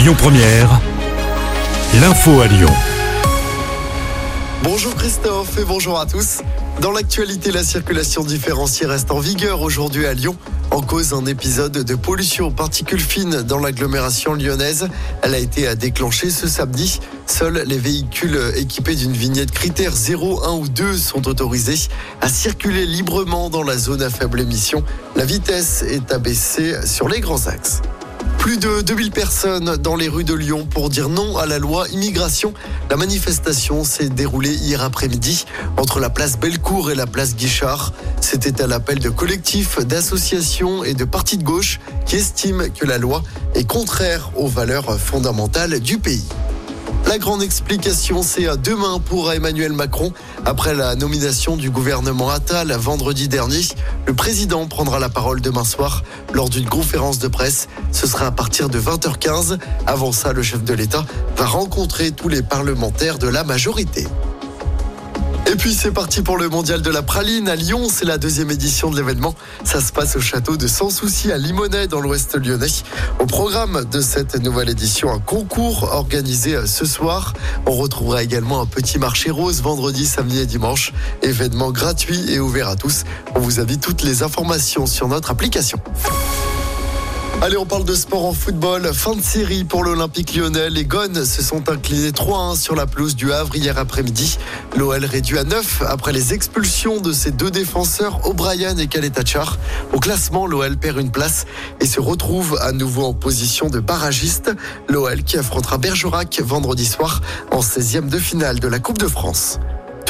Lyon Première, l'info à Lyon. Bonjour Christophe et bonjour à tous. Dans l'actualité, la circulation différenciée reste en vigueur aujourd'hui à Lyon. En cause un épisode de pollution aux particules fines dans l'agglomération lyonnaise. Elle a été déclenchée ce samedi. Seuls les véhicules équipés d'une vignette critère 0, 1 ou 2 sont autorisés à circuler librement dans la zone à faible émission. La vitesse est abaissée sur les grands axes. Plus de 2000 personnes dans les rues de Lyon pour dire non à la loi immigration. La manifestation s'est déroulée hier après-midi entre la place Bellecour et la place Guichard. C'était à l'appel de collectifs, d'associations et de partis de gauche qui estiment que la loi est contraire aux valeurs fondamentales du pays. La grande explication, c'est demain pour Emmanuel Macron. Après la nomination du gouvernement Attal vendredi dernier, le président prendra la parole demain soir lors d'une conférence de presse. Ce sera à partir de 20h15. Avant ça, le chef de l'État va rencontrer tous les parlementaires de la majorité. Et puis c'est parti pour le mondial de la praline à Lyon. C'est la deuxième édition de l'événement. Ça se passe au château de Sans Souci à Limonest dans l'ouest lyonnais. Au programme de cette nouvelle édition, un concours organisé ce soir. On retrouvera également un petit marché rose vendredi, samedi et dimanche. Événement gratuit et ouvert à tous. On vous invite toutes les informations sur notre application. Allez, on parle de sport en football. Fin de série pour l'Olympique lyonnais. Les Gones se sont inclinés 3-1 sur la pelouse du Havre hier après-midi. L'OL réduit à 9 après les expulsions de ses deux défenseurs, O'Brien et Kaletachar. Au classement, l'OL perd une place et se retrouve à nouveau en position de barragiste. L'OL qui affrontera Bergerac vendredi soir en 16e de finale de la Coupe de France.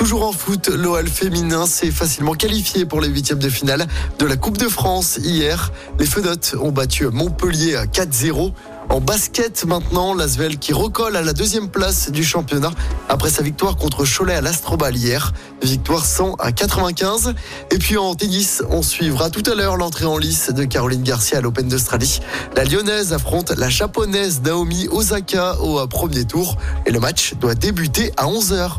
Toujours en foot, l'OL féminin s'est facilement qualifié pour les huitièmes de finale de la Coupe de France hier. Les Fenotes ont battu Montpellier à 4-0. En basket maintenant, l'Asvel qui recolle à la deuxième place du championnat après sa victoire contre Cholet à l'Astrobal hier. Victoire 100 à 95. Et puis en tennis, on suivra tout à l'heure l'entrée en lice de Caroline Garcia à l'Open d'Australie. La lyonnaise affronte la japonaise Naomi Osaka au premier tour et le match doit débuter à 11h.